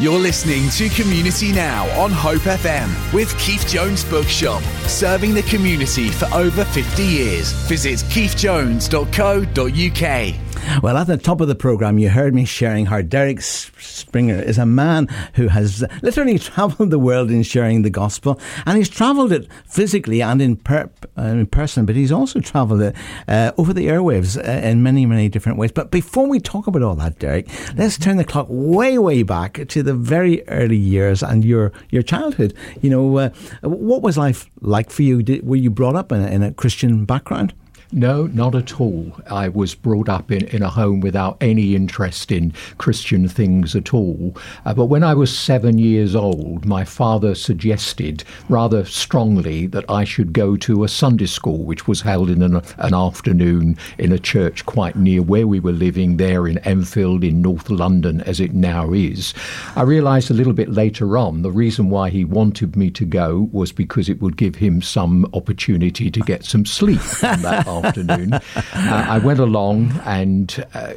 You're listening to Community Now on Hope FM with Keith Jones Bookshop, serving the community for over 50 years. Visit keithjones.co.uk. Well, at the top of the programme, you heard me sharing how Derek Stringer is a man who has literally travelled the world in sharing the gospel, and he's travelled it physically and in, per, uh, in person, but he's also travelled it uh, over the airwaves uh, in many, many different ways. But before we talk about all that, Derek, let's turn the clock way, way back to the very early years and your your childhood. You know, uh, what was life like for you? Did, were you brought up in a, in a Christian background? No, not at all. I was brought up in, in a home without any interest in Christian things at all. Uh, but when I was seven years old, my father suggested rather strongly that I should go to a Sunday school, which was held in an, an afternoon in a church quite near where we were living, there in Enfield in North London, as it now is. I realised a little bit later on the reason why he wanted me to go was because it would give him some opportunity to get some sleep on that afternoon. Uh, I went along and uh,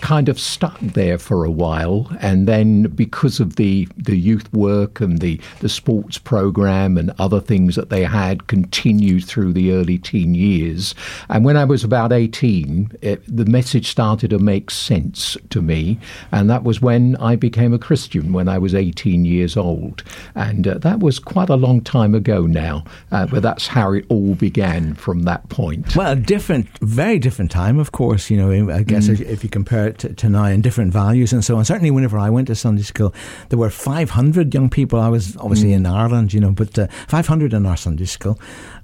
kind of stuck there for a while, and then because of the the youth work and the the sports program and other things that they had, continued through the early teen years. And when I was about eighteen, it, the message started to make sense to me, and that was when I became a Christian when I was eighteen years old, and uh, that was quite a long time ago now. Uh, but that's how it all began from that point. Well, different, very different time, of course. You know, I guess mm. if you compare it to, to, now and different values and so on. Certainly, whenever I went to Sunday school, there were 500 young people. I was obviously mm. in Ireland, you know, but uh, 500 in our Sunday school.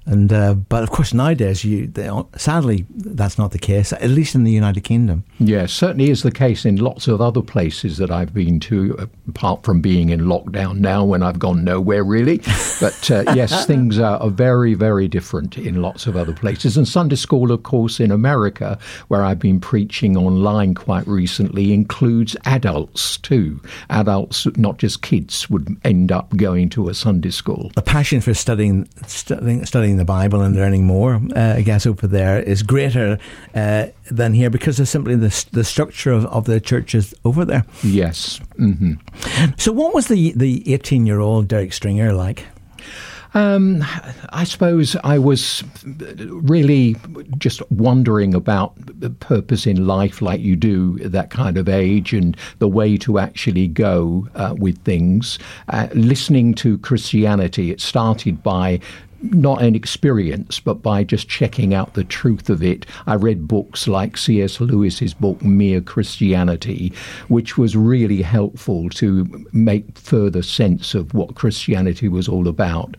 And uh, but of course nowadays, you they, sadly that's not the case. At least in the United Kingdom. Yeah, certainly is the case in lots of other places that I've been to. Apart from being in lockdown now, when I've gone nowhere really. But uh, yes, things are, are, very very different in lots of other places. And Sunday school, of course, in America, where I've been preaching online quite recently, includes adults too. Adults, not just kids, would end up going to a Sunday school. The passion for studying studying studying studying the Bible and learning more, uh, I guess, over there is greater uh, than here because of simply the, the structure of, of the churches over there. Yes. Mm-hmm. So, what was the, the 18 year old Derek Stringer like? Um, I suppose I was really just wondering about the purpose in life, like you do at that kind of age, and the way to actually go uh, with things. Uh, listening to Christianity, it started by not an experience, but by just checking out the truth of it. I read books like C.S. Lewis's book Mere Christianity, which was really helpful to make further sense of what Christianity was all about.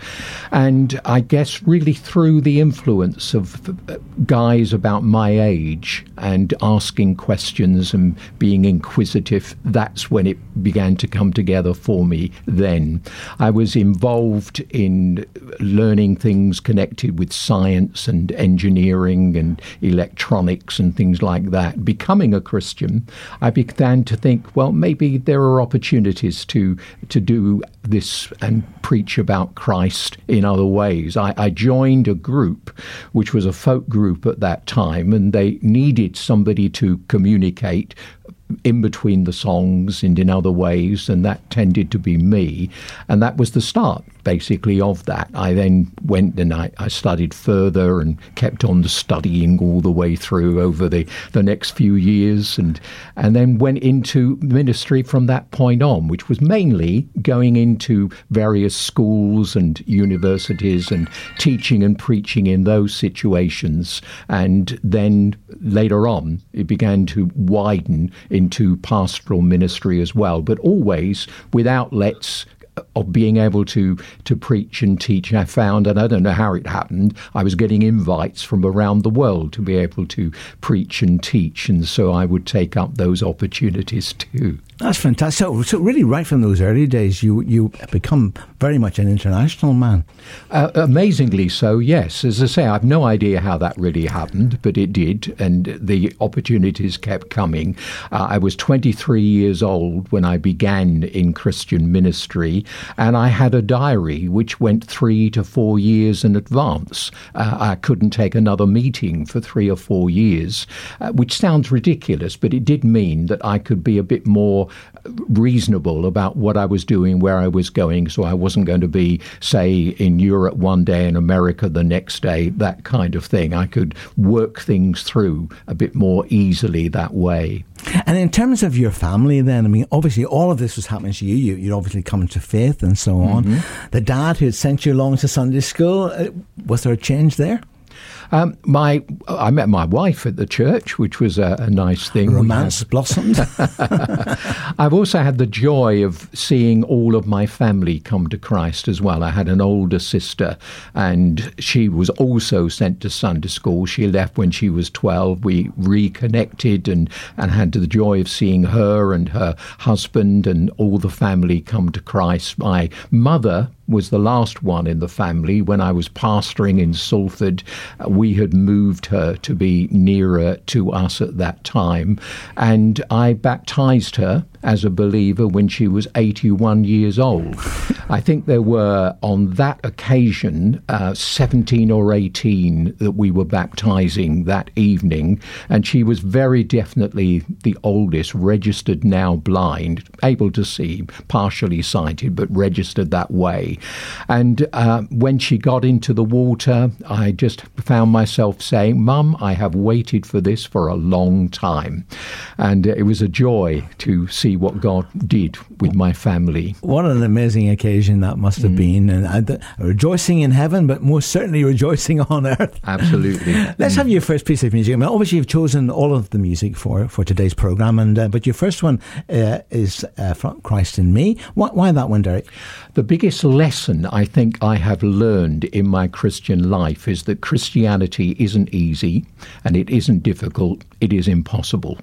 And I guess really through the influence of uh, guys about my age and asking questions and being inquisitive, that's when it began to come together for me then. I was involved in learning things connected with science and engineering and electronics and things like that. Becoming a Christian, I began to think, well, maybe there are opportunities to to do this and preach about Christ in other ways. I, I joined a group, which was a folk group at that time, and they needed somebody to communicate in between the songs and in other ways, and that tended to be me. And that was the start basically of that. I then went and I, I, studied further and kept on studying all the way through over the, the next few years and and then went into ministry from that point on, which was mainly going into various schools and universities and teaching and preaching in those situations. And then later on it began to widen into pastoral ministry as well, but always with outlets of being able to to preach and teach. I found, and I don't know how it happened, I was getting invites from around the world to be able to preach and teach, and so I would take up those opportunities too. That's fantastic. So, so really, right from those early days, you you become very much an international man. Uh, amazingly so, yes. As I say, I've no idea how that really happened, but it did, and the opportunities kept coming. Uh, I was 23 years old when I began in Christian ministry, and I had a diary which went three to four years in advance. Uh, I couldn't take another meeting for three or four years, uh, which sounds ridiculous, but it did mean that I could be a bit more more reasonable about what I was doing, where I was going. So I wasn't going to be, say, in Europe one day and America the next day, that kind of thing. I could work things through a bit more easily that way. And in terms of your family, then, I mean, obviously, all of this was happening to you. you you'd obviously come to faith and so on. Mm-hmm. The dad who had sent you along to Sunday school, uh, was there a change there? Um, my, I met my wife at the church, which was a, a nice thing. Romance blossomed. I've also had the joy of seeing all of my family come to Christ as well. I had an older sister, and she was also sent to Sunday school. She left when she was 12. We reconnected and, and had the joy of seeing her and her husband and all the family come to Christ. My mother was the last one in the family. When I was pastoring in Salford, uh, we had moved her to be nearer to us at that time, and I baptized her as a believer when she was 81 years old. I think there were, on that occasion, uh, 17 or 18 that we were baptizing that evening, and she was very definitely the oldest, registered now blind, able to see, partially sighted, but registered that way. And uh, when she got into the water, I just found myself saying, Mum, I have waited for this for a long time. And it was a joy to see what God did with my family. What an amazing occasion that must have mm. been. And uh, rejoicing in heaven, but most certainly rejoicing on earth. Absolutely. Let's mm. have your first piece of music. I mean, obviously, you've chosen all of the music for, for today's program, and uh, but your first one uh, is uh, from Christ in Me. Why, why that one, Derek? The biggest lesson I think I have learned in my Christian life is that Christianity isn't easy and it isn't difficult, it is impossible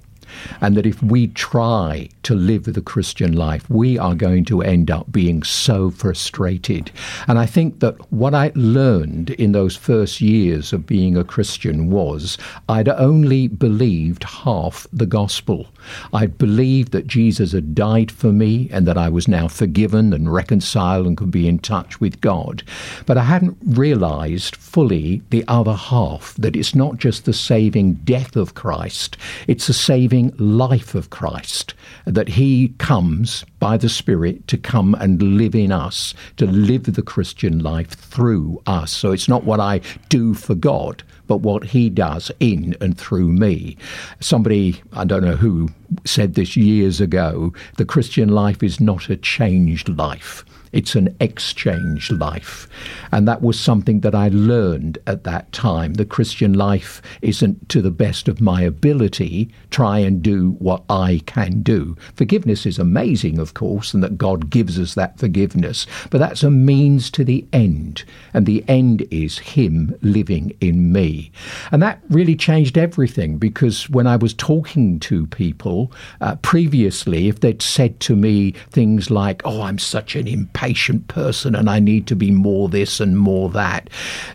and that if we try to live the Christian life, we are going to end up being so frustrated. And I think that what I learned in those first years of being a Christian was I'd only believed half the gospel. I'd believed that Jesus had died for me and that I was now forgiven and reconciled and could be in touch with God. But I hadn't realized fully the other half that it's not just the saving death of Christ, it's the saving life of Christ. That He comes by the Spirit to come and live in us, to live the Christian life through us. So it's not what I do for God, but what he does in and through me. Somebody, I don't know who, said this years ago the Christian life is not a changed life. It's an exchange life. And that was something that I learned at that time. The Christian life isn't to the best of my ability, try and do what I can do. Forgiveness is amazing, of course, and that God gives us that forgiveness, but that's a means to the end. And the end is Him living in me. And that really changed everything because when I was talking to people uh, previously, if they'd said to me things like, Oh, I'm such an impact patient person and I need to be more this and more that,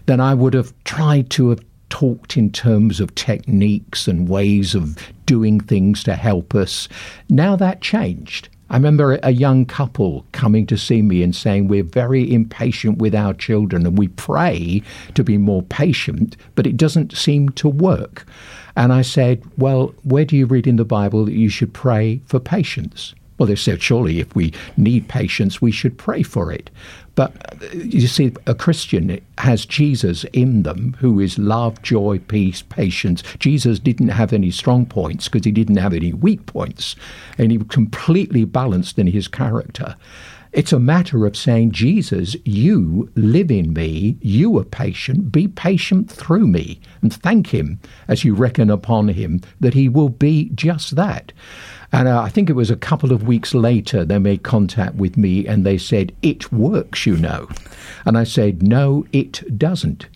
then I would have tried to have talked in terms of techniques and ways of doing things to help us. Now that changed. I remember a young couple coming to see me and saying, We're very impatient with our children and we pray to be more patient, but it doesn't seem to work. And I said, Well, where do you read in the Bible that you should pray for patience? Well, they said, surely if we need patience, we should pray for it. But uh, you see, a Christian has Jesus in them, who is love, joy, peace, patience. Jesus didn't have any strong points because he didn't have any weak points, and he was completely balanced in his character. It's a matter of saying, Jesus, you live in me, you are patient, be patient through me, and thank Him as you reckon upon Him that He will be just that. And uh, I think it was a couple of weeks later they made contact with me and they said, It works, you know. And I said, No, it doesn't.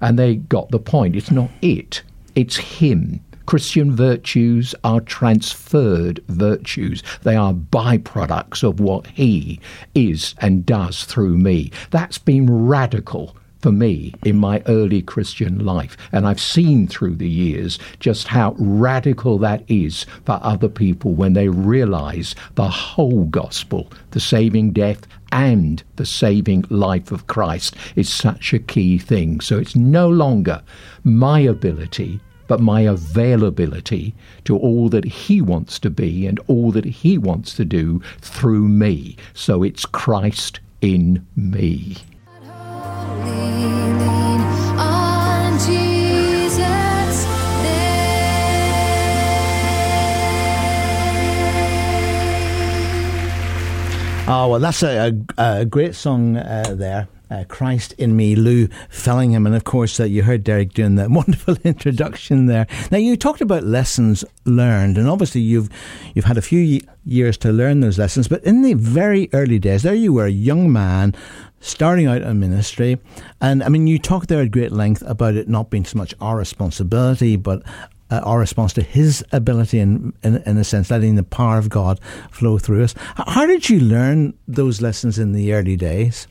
And they got the point. It's not it, it's Him. Christian virtues are transferred virtues. They are byproducts of what He is and does through me. That's been radical for me in my early Christian life. And I've seen through the years just how radical that is for other people when they realize the whole gospel, the saving death and the saving life of Christ is such a key thing. So it's no longer my ability but my availability to all that He wants to be and all that He wants to do through me. So it's Christ in me. Oh, well, that's a, a, a great song uh, there. Uh, Christ in me, Lou Fellingham, and of course uh, you heard Derek doing that wonderful introduction there. Now you talked about lessons learned, and obviously you've you've had a few years to learn those lessons. But in the very early days, there you were, a young man starting out in ministry, and I mean you talked there at great length about it not being so much our responsibility, but uh, our response to His ability, in, in, in a sense, letting the power of God flow through us. How did you learn those lessons in the early days?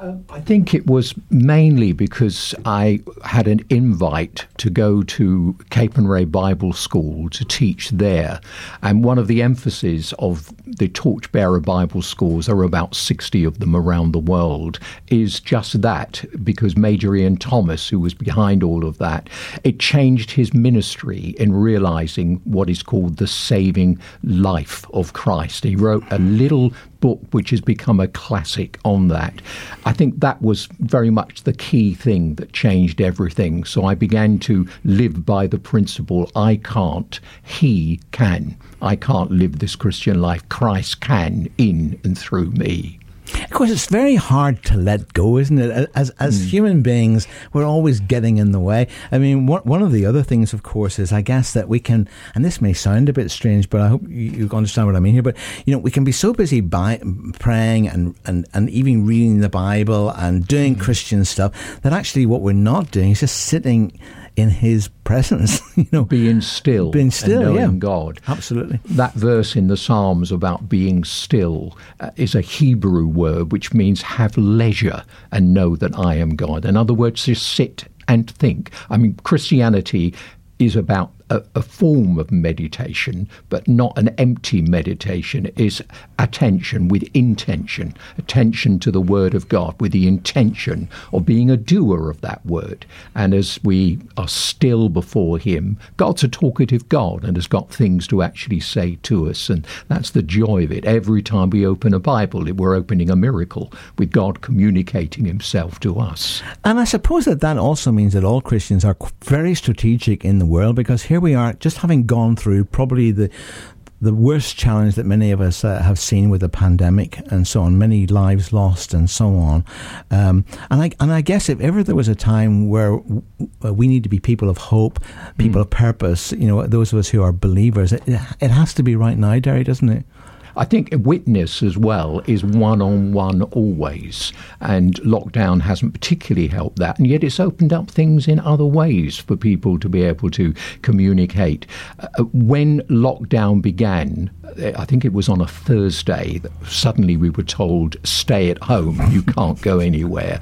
Um, I think it was mainly because I had an invite to go to Capernwray Bible School to teach there. And one of the emphases of the Torchbearer Bible Schools, there are about 60 of them around the world, is just that, because Major Ian Thomas, who was behind all of that, it changed his ministry in realizing what is called the saving life of Christ. He wrote a little book which has become a classic on that. I think that was very much the key thing that changed everything. So I began to live by the principle I can't, He can. I can't live this Christian life. Christ can in and through me. Of course, it's very hard to let go, isn't it? As as mm. human beings, we're always getting in the way. I mean, one one of the other things, of course, is I guess that we can, and this may sound a bit strange, but I hope you, you understand what I mean here. But you know, we can be so busy by, praying and, and and even reading the Bible and doing mm. Christian stuff that actually what we're not doing is just sitting in His presence. you know, being still, being still, yeah, God, absolutely. That verse in the Psalms about being still uh, is a Hebrew word which means have leisure and know that I am God. In other words, just sit and think. I mean, Christianity is about a, a, form of meditation, but not an empty meditation, is attention with intention, attention to the Word of God with the intention of being a doer of that Word. And as we are still before Him, God's a talkative God and has got things to actually say to us. And that's the joy of it. Every time we open a Bible, we're opening a miracle with God communicating Himself to us. And I suppose that that also means that all Christians are very strategic in the world because here we are, just having gone through probably the the worst challenge that many of us uh, have seen with the pandemic and so on, many lives lost and so on. Um, and I and I guess if ever there was a time where we need to be people of hope, people mm. of purpose, you know, those of us who are believers, it, it has to be right now, Derry, doesn't it? I think a witness as well is one on one always, and lockdown hasn't particularly helped that, and yet it's opened up things in other ways for people to be able to communicate. Uh, when lockdown began, I think it was on a Thursday, suddenly we were told, stay at home, you can't go anywhere.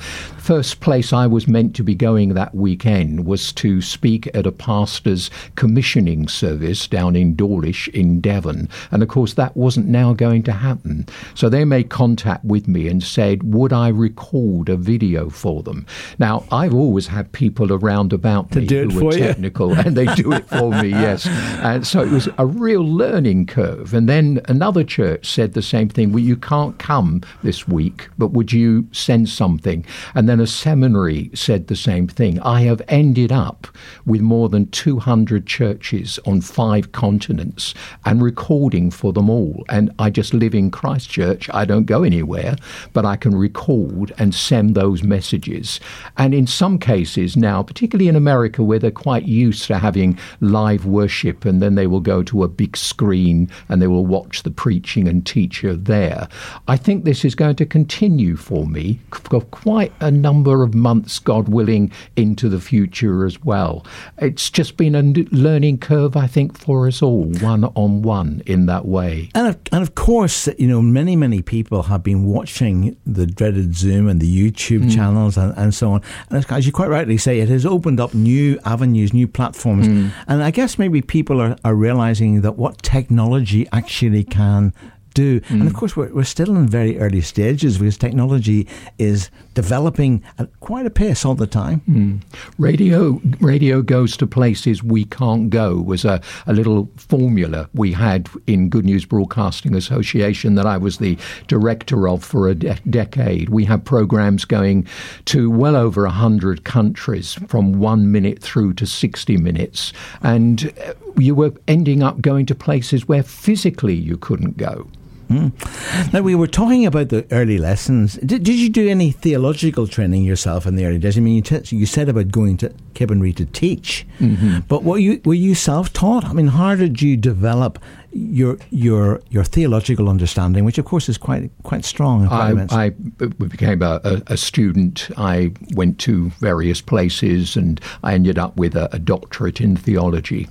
First place I was meant to be going that weekend was to speak at a pastor's commissioning service down in Dawlish in Devon. And of course, that wasn't now going to happen. So they made contact with me and said, would I record a video for them? Now, I've always had people around about me who were technical, and they do it for me, yes. And so it was a real learning curve. And then another church said the same thing. Well, you can't come this week, but would you send something? And then a seminary said the same thing. I have ended up with more than 200 churches on five continents and recording for them all. And I just live in Christchurch. I don't go anywhere, but I can record and send those messages. And in some cases now, particularly in America, where they're quite used to having live worship and then they will go to a big screen and they will watch the preaching and teacher there. I think this is going to continue for me for quite a number of months, God willing, into the future as well. It's just been a learning curve, I think, for us all, one on one in that way. And of, and of course, you know, many, many people have been watching the dreaded Zoom and the YouTube mm. channels and, and so on. And as you quite rightly say, it has opened up new avenues, new platforms. Mm. And I guess maybe people are, are realizing that what technology actually can do. Mm. And of course, we're, we're still in very early stages because technology is developing at quite a pace all the time. Mm. Radio, radio goes to places we can't go was a, a little formula we had in Good News Broadcasting Association that I was the director of for a de- decade. We have programs going to well over 100 countries from one minute through to 60 minutes. And uh, you were ending up going to places where physically you couldn't go. Mm. Now, we were talking about the early lessons. Did, did you do any theological training yourself in the early days? I mean, you, t- you said about going to Capernwray to teach, mm-hmm. but were you, were you self taught? I mean, how did you develop your your your theological understanding, which of course is quite quite strong. I, I, became a, a, student. I went to various places, and I ended up with a, a doctorate in theology.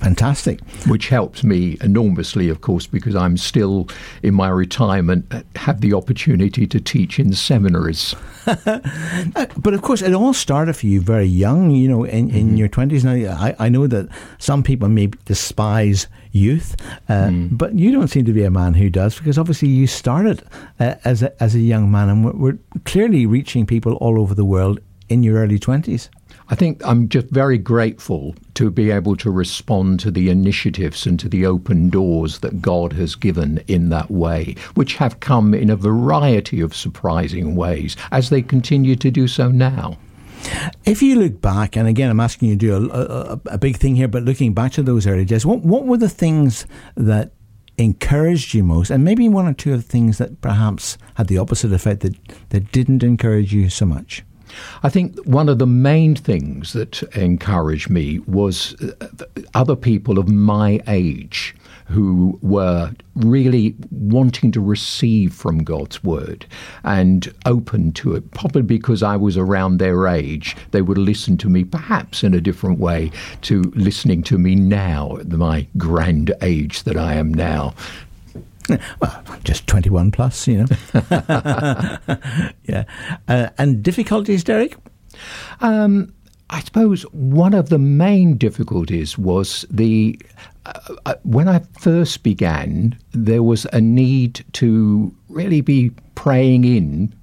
Fantastic. Which helps me enormously, of course, because I'm still in my retirement, have the opportunity to teach in seminaries. but of course, it all started for you very young, you know, in, in mm-hmm. your 20s. Now, I, I know that some people may despise youth, uh, mm. but you don't seem to be a man who does, because obviously you started uh, as, a, as a young man and we're, we're clearly reaching people all over the world in your early 20s. I think I'm just very grateful to be able to respond to the initiatives and to the open doors that God has given in that way, which have come in a variety of surprising ways, as they continue to do so now. If you look back, and again, I'm asking you to do a, a, a big thing here, but looking back to those early days, what, what were the things that encouraged you most, and maybe one or two of the things that perhaps had the opposite effect that, that didn't encourage you so much? I think one of the main things that encouraged me was uh, other people of my age who were really wanting to receive from God's word and open to it. Probably because I was around their age, they would listen to me perhaps in a different way to listening to me now at my grand age that I am now. Well, just 21 plus, you know. yeah. Uh, and difficulties, Derek? Um, I suppose one of the main difficulties was the uh, uh, when I first began, there was a need to really be praying in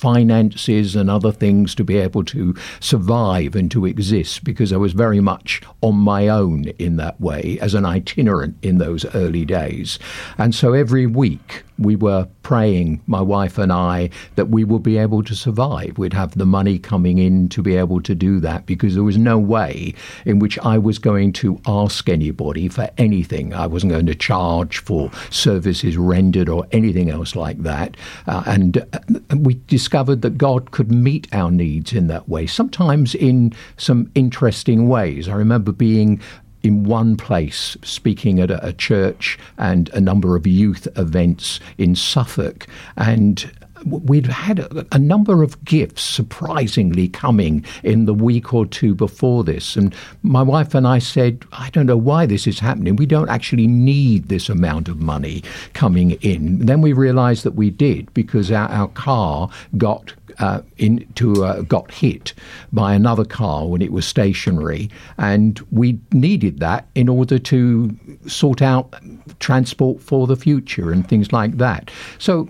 finances and other things to be able to survive and to exist because I was very much on my own in that way as an itinerant in those early days. And so every week we were praying, my wife and I, that we would be able to survive. We'd have the money coming in to be able to do that because there was no way in which I was going to ask anybody for anything. I wasn't going to charge for services rendered or anything else like that. Uh, and uh, we discovered that God could meet our needs in that way, sometimes in some interesting ways. I remember being in one place speaking at a, a, church and a number of youth events in Suffolk. And we'd had a, a, number of gifts surprisingly coming in the week or two before this. And my wife and I said, I don't know why this is happening. We don't actually need this amount of money coming in. Then we realized that we did because our, our car got uh, into uh, got hit by another car when it was stationary, and we needed that in order to sort out transport for the future and things like that. So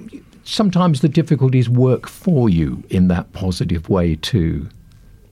sometimes the difficulties work for you in that positive way too.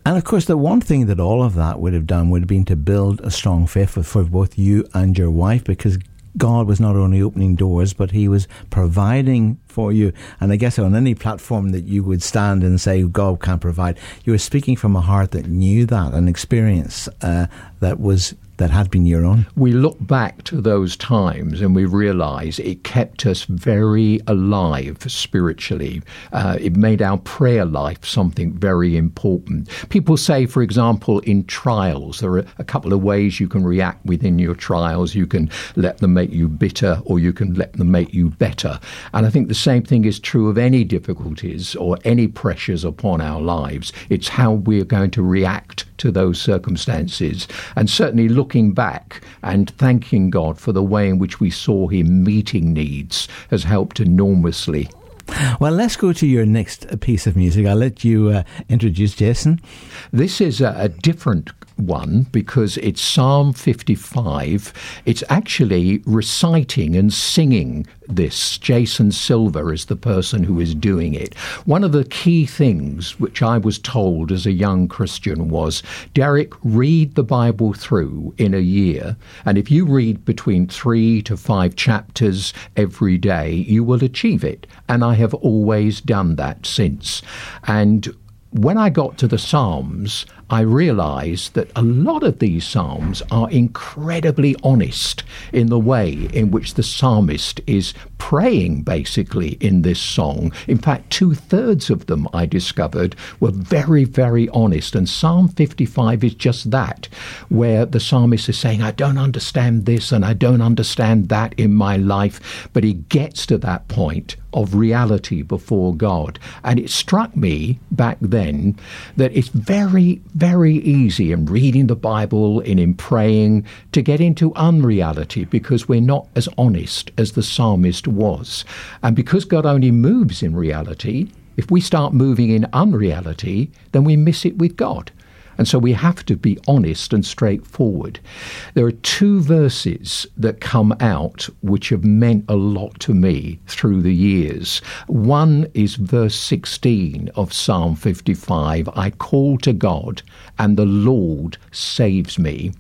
And of course, the one thing that all of that would have done would have been to build a strong faith for, both you and your wife because God was not only opening doors, but He was providing for you. And I guess on any platform that you would stand and say God can't provide, you were speaking from a heart that knew that, an experience uh, that was that had been your own? We look back to those times and we realize it kept us very alive spiritually. Uh, it made our prayer life something very important. People say, for example, in trials, there are a couple of ways you can react within your trials. You can let them make you bitter or you can let them make you better. And I think the same thing is true of any difficulties or any pressures upon our lives. It's how we're going to react to those circumstances. And certainly looking back and thanking God for the way in which we saw Him meeting needs has helped enormously. Well, let's go to your next piece of music. I'll let you uh, introduce Jason. This is a, a different one because it's Psalm 55. It's actually reciting and singing this. Jason Silver is the person who is doing it. One of the key things which I was told as a young Christian was Derek, read the Bible through in a year, and if you read between three to five chapters every day, you will achieve it. And I have always done that since. And when I got to the Psalms, I realized that a lot of these Psalms are incredibly honest in the way in which the psalmist is praying, basically, in this song. In fact, two thirds of them I discovered were very, very honest. And Psalm 55 is just that, where the psalmist is saying, I don't understand this and I don't understand that in my life. But he gets to that point of reality before God. And it struck me back then that it's very, very easy in reading the Bible and in praying to get into unreality because we're not as honest as the psalmist was. And because God only moves in reality, if we start moving in unreality, then we miss it with God. And so we have to be honest and straightforward. There are two verses that come out which have meant a lot to me through the years. One is verse 16 of Psalm 55 I call to God, and the Lord saves me.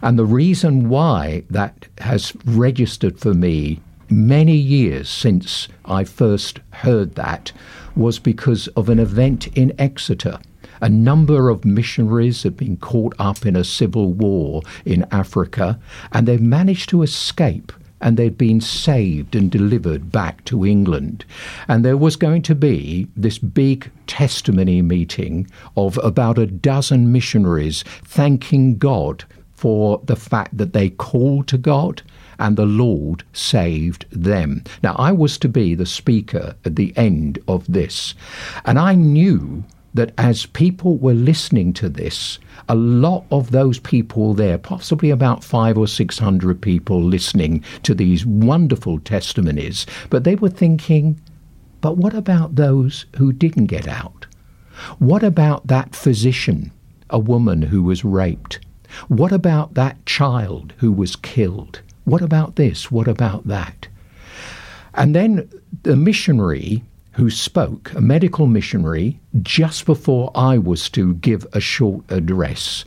And the reason why that has registered for me many years since I first heard that was because of an event in Exeter. A number of missionaries had been caught up in a civil war in Africa, and they've managed to escape and they'd been saved and delivered back to England. And there was going to be this big testimony meeting of about a dozen missionaries thanking God for the fact that they called to God and the Lord saved them. Now, I was to be the speaker at the end of this, and I knew that as people were listening to this, a lot of those people there, possibly about five or six hundred people listening to these wonderful testimonies, but they were thinking, but what about those who didn't get out? What about that physician, a woman who was raped? What about that child who was killed? What about this? What about that? And then the missionary who spoke, a medical missionary, just before I was to give a short address,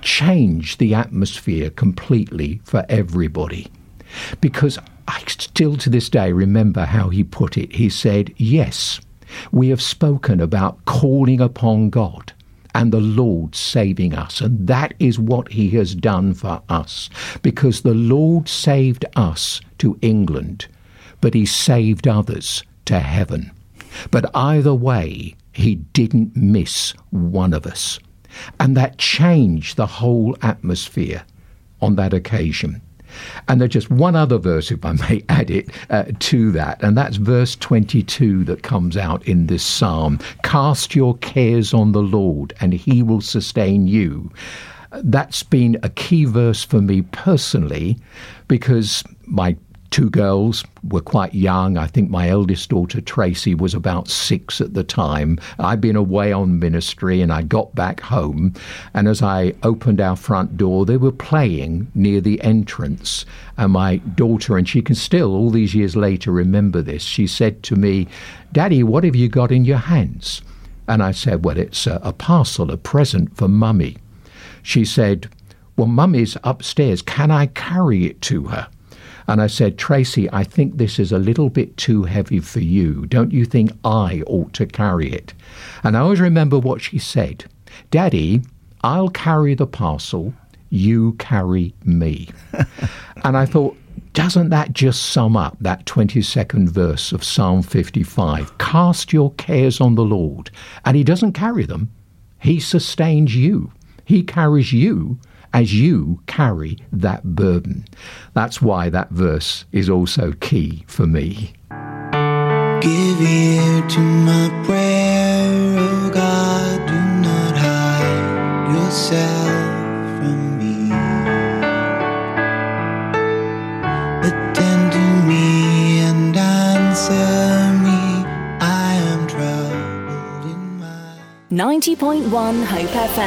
changed the atmosphere completely for everybody. Because I still to this day remember how he put it. He said, Yes, we have spoken about calling upon God and the Lord saving us. And that is what He has done for us. Because the Lord saved us to England, but He saved others to heaven. But either way, he didn't miss one of us. And that changed the whole atmosphere on that occasion. And there's just one other verse, if I may add it uh, to that, and that's verse 22 that comes out in this psalm Cast your cares on the Lord, and he will sustain you. That's been a key verse for me personally because my two girls were quite young. I think my eldest daughter, Tracy, was about six at the time. I'd been away on ministry and I got back home. And as I opened our front door, they were playing near the entrance. And my daughter, and she can still, all these years later, remember this, she said to me, Daddy, what have you got in your hands? And I said, Well, it's a, a parcel, a present for Mummy. She said, Well, Mummy's upstairs. Can I carry it to her? And I said, Tracy, I think this is a little bit too heavy for you. Don't you think I ought to carry it? And I always remember what she said Daddy, I'll carry the parcel, you carry me. and I thought, doesn't that just sum up that 22nd verse of Psalm 55? Cast your cares on the Lord, and He doesn't carry them, He sustains you. He carries you as you carry that burden. That's why that verse is also key for me. Give ear to my prayer, oh God, do not hide yourself 90.1 Hope FM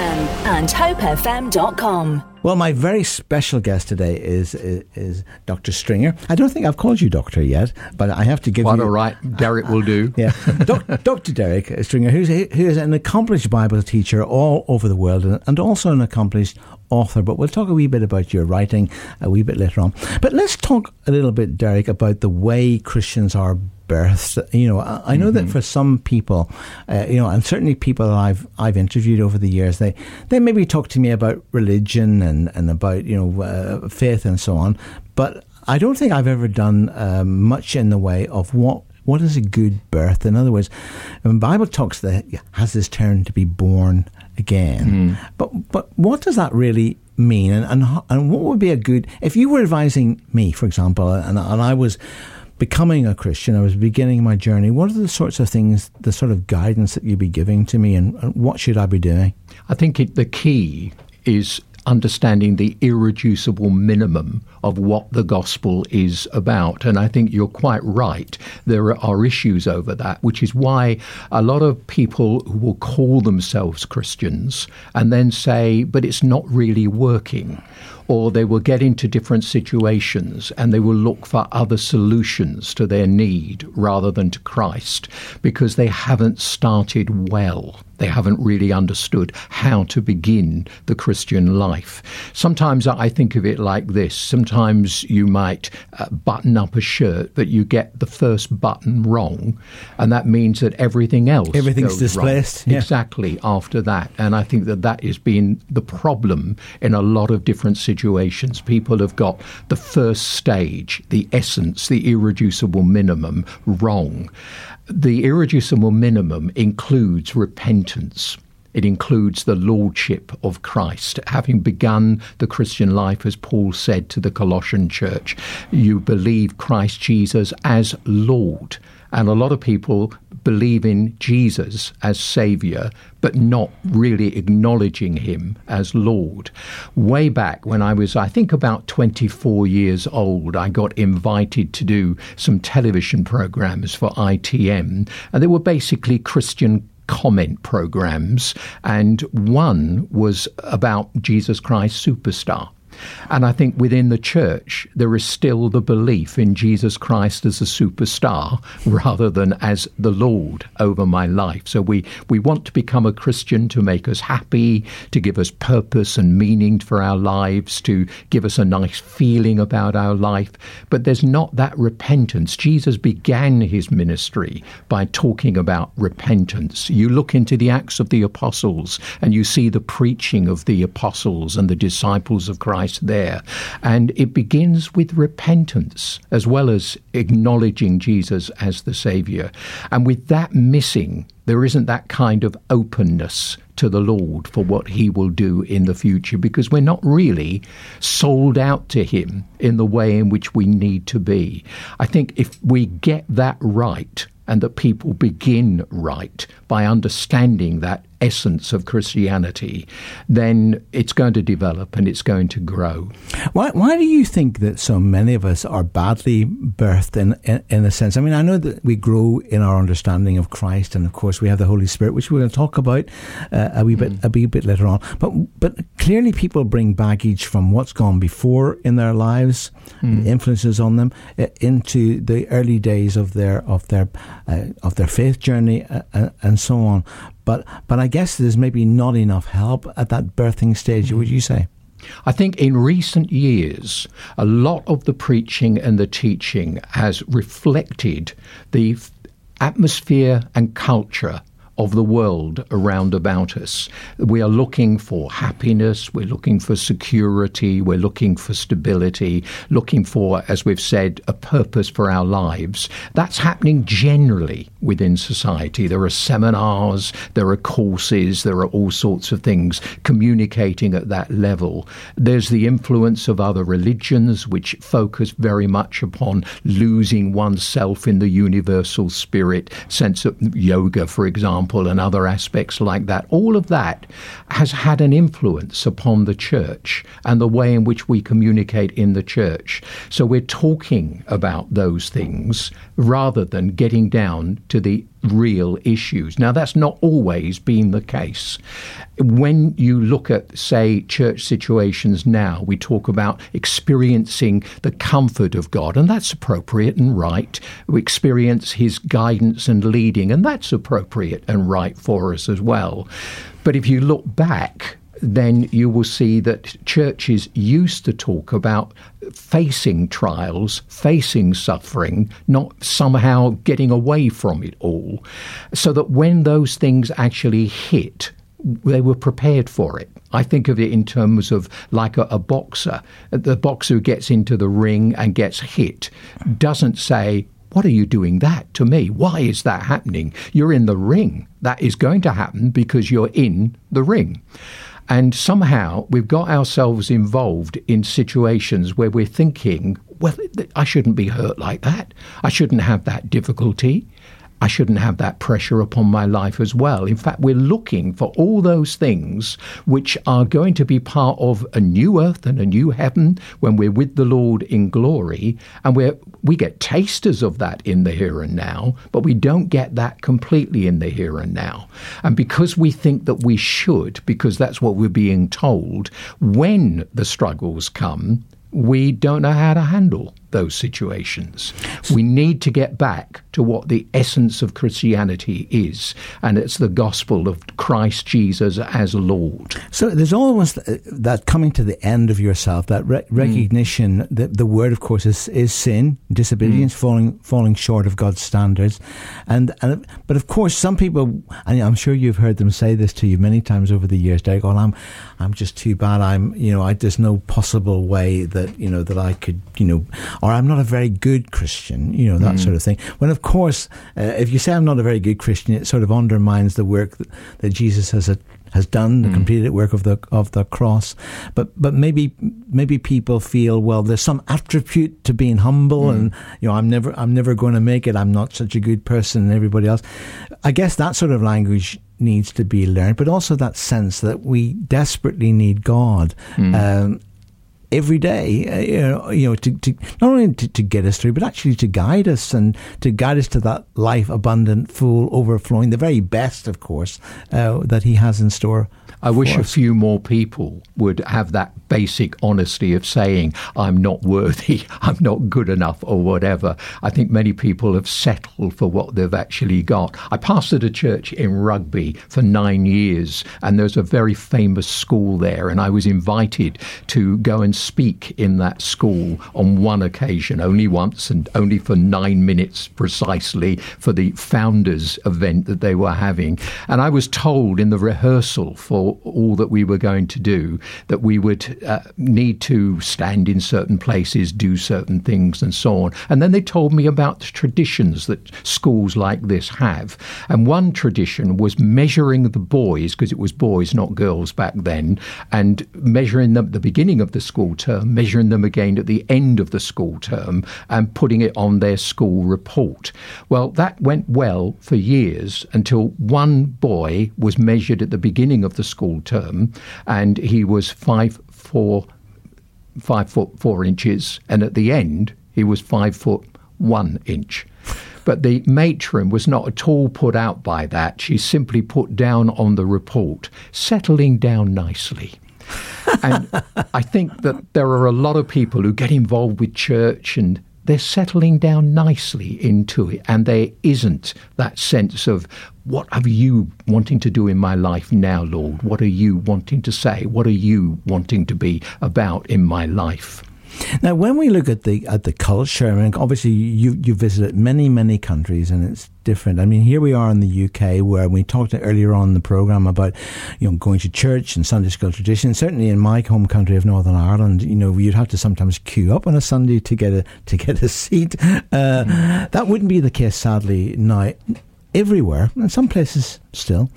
and hopefm.com. Well, my very special guest today is, is, is Dr. Stringer. I don't think I've called you doctor yet, but I have to give Quite you. all right. Derek will do. Yeah, Doc, Dr. Derek Stringer, who's who is an accomplished Bible teacher all over the world, and, and also an accomplished author. But we'll talk a wee bit about your writing a wee bit later on. But let's talk a little bit, Derek, about the way Christians are births. You know, I, I know mm-hmm. that for some people, uh, you know, and certainly people that I've I've interviewed over the years, they they maybe talk to me about religion and and about you know uh, faith and so on, but I don't think I've ever done um, much in the way of what what is a good birth? In other words, when Bible talks that has this term to be born again, mm. but but what does that really mean? And, and and what would be a good if you were advising me, for example, and and I was becoming a Christian, I was beginning my journey, what are the sorts of things, the sort of guidance that you'd be giving to me, and, what should I be doing? I think it, the key is understanding the irreducible minimum of what the gospel is about. And I think you're quite right. There are issues over that, which is why a lot of people who will call themselves Christians and then say, but it's not really working or they will get into different situations and they will look for other solutions to their need rather than to Christ because they haven't started well. They haven't really understood how to begin the Christian life. Sometimes I think of it like this. Sometimes you might uh, button up a shirt, but you get the first button wrong, and that means that everything else everything's displaced. Yeah. Exactly after that, and I think that that has been the problem in a lot of different situations. People have got the first stage, the essence, the irreducible minimum wrong. The irreducible minimum includes repentance. It includes the lordship of Christ. Having begun the Christian life, as Paul said to the Colossian church, you believe Christ Jesus as Lord. And a lot of people believe in Jesus as Saviour, but not really acknowledging Him as Lord. Way back when I was, I think, about 24 years old, I got invited to do some television programs for ITM, and they were basically Christian comment programs, and one was about Jesus Christ Superstar. And I think within the church, there is still the belief in Jesus Christ as a superstar rather than as the Lord over my life. So we, we want to become a Christian to make us happy, to give us purpose and meaning for our lives, to give us a nice feeling about our life. But there's not that repentance. Jesus began his ministry by talking about repentance. You look into the Acts of the Apostles and you see the preaching of the apostles and the disciples of Christ Christ there. And it begins with repentance as well as acknowledging Jesus as the Saviour. And with that missing, there isn't that kind of openness to the Lord for what He will do in the future because we're not really sold out to Him in the way in which we need to be. I think if we get that right, and that people begin right by understanding that essence of Christianity, then it's going to develop and it's going to grow. Why, why do you think that so many of us are badly birthed in, in, in, a sense? I mean, I know that we grow in our understanding of Christ, and of course we have the Holy Spirit, which we're going to talk about uh, a wee bit mm. a wee bit later on. But but clearly, people bring baggage from what's gone before in their lives, mm. influences on them, uh, into the early days of their of their uh, of their faith journey, uh, uh, and so on. But but I guess there's maybe not enough help at that birthing stage. Mm-hmm. Would you say? I think in recent years, a lot of the preaching and the teaching has reflected the atmosphere and culture of the world around about us. We are looking for happiness, we're looking for security, we're looking for stability, looking for, as we've said, a purpose for our lives. That's happening generally within society. There are seminars, there are courses, there are all sorts of things communicating at that level. There's the influence of other religions, which focus very much upon losing oneself in the universal spirit, sense of yoga, for example example, and other aspects like that, all of that has had an influence upon the church and the way in which we communicate in the church. So we're talking about those things rather than getting down to the real issues. Now, that's not always been the case. When you look at, say, church situations now, we talk about experiencing the comfort of God, and that's appropriate and right. We experience His guidance and leading, and that's appropriate and right for us as well. But if you look back, then you will see that churches used to talk about facing trials, facing suffering, not somehow getting away from it all, so that when those things actually hit, they were prepared for it. I think of it in terms of like a, a, boxer. The boxer who gets into the ring and gets hit doesn't say, What are you doing that to me? Why is that happening? You're in the ring. That is going to happen because you're in the ring. And somehow we've got ourselves involved in situations where we're thinking, well, I shouldn't be hurt like that. I shouldn't have that difficulty. I shouldn't have that pressure upon my life as well. In fact, we're looking for all those things which are going to be part of a new earth and a new heaven when we're with the Lord in glory. And we we get tasters of that in the here and now, but we don't get that completely in the here and now. And because we think that we should, because that's what we're being told, when the struggles come, we don't know how to handle those situations. We need to get back to what the essence of Christianity is, and it's the gospel of Christ Jesus as Lord. So there's almost that coming to the end of yourself, that re- mm. recognition mm. that the word, of course, is, is sin, disobedience, mm. falling falling short of God's standards, and and but of course, some people, and I'm sure you've heard them say this to you many times over the years, Derek. Well, I'm I'm just too bad. I'm you know I, there's no possible way that you know that I could you know or I'm not a very good Christian, you know, that mm. sort of thing. When, of course, uh, if you say I'm not a very good Christian, it sort of undermines the work that, that Jesus has a, has done, the mm. completed work of the of the cross. But but maybe maybe people feel well, there's some attribute to being humble, mm. and you know, I'm never I'm never going to make it. I'm not such a good person, and everybody else. I guess that sort of language needs to be learned, but also that sense that we desperately need God. Mm. Um, every day, uh, you know, you know to, to not only to, to, get us through, but actually to guide us and to guide us to that life abundant, full, overflowing, the very best, of course, uh, that He has in store I wish a few more people would have that basic honesty of saying, I'm not worthy, I'm not good enough, or whatever. I think many people have settled for what they've actually got. I pastored a church in Rugby for nine years, and there's a very famous school there, and I was invited to go and speak in that school on one occasion, only once, and only for nine minutes precisely for the founders' event that they were having. And I was told in the rehearsal for all that we were going to do, that we would uh, need to stand in certain places, do certain things, and so on. And then they told me about the traditions that schools like this have. And one tradition was measuring the boys, because it was boys, not girls back then, and measuring them at the beginning of the school term, measuring them again at the end of the school term, and putting it on their school report. Well, that went well for years until one boy was measured at the beginning of the school school term, and he was five four, five foot four inches, and at the end he was five foot one inch. But the matron was not at all put out by that. She simply put down on the report, settling down nicely. And I think that there are a lot of people who get involved with church and they're settling down nicely into it, and there isn't that sense of what are you wanting to do in my life now, Lord? What are you wanting to say? What are you wanting to be about in my life? Now, when we look at the at the culture, I mean, obviously you you visited many many countries, and it's different. I mean, here we are in the UK, where we talked earlier on in the program about you know going to church and Sunday school tradition. Certainly, in my home country of Northern Ireland, you know, you'd have to sometimes queue up on a Sunday to get a to get a seat. Uh, that wouldn't be the case, sadly, now everywhere, in some places still.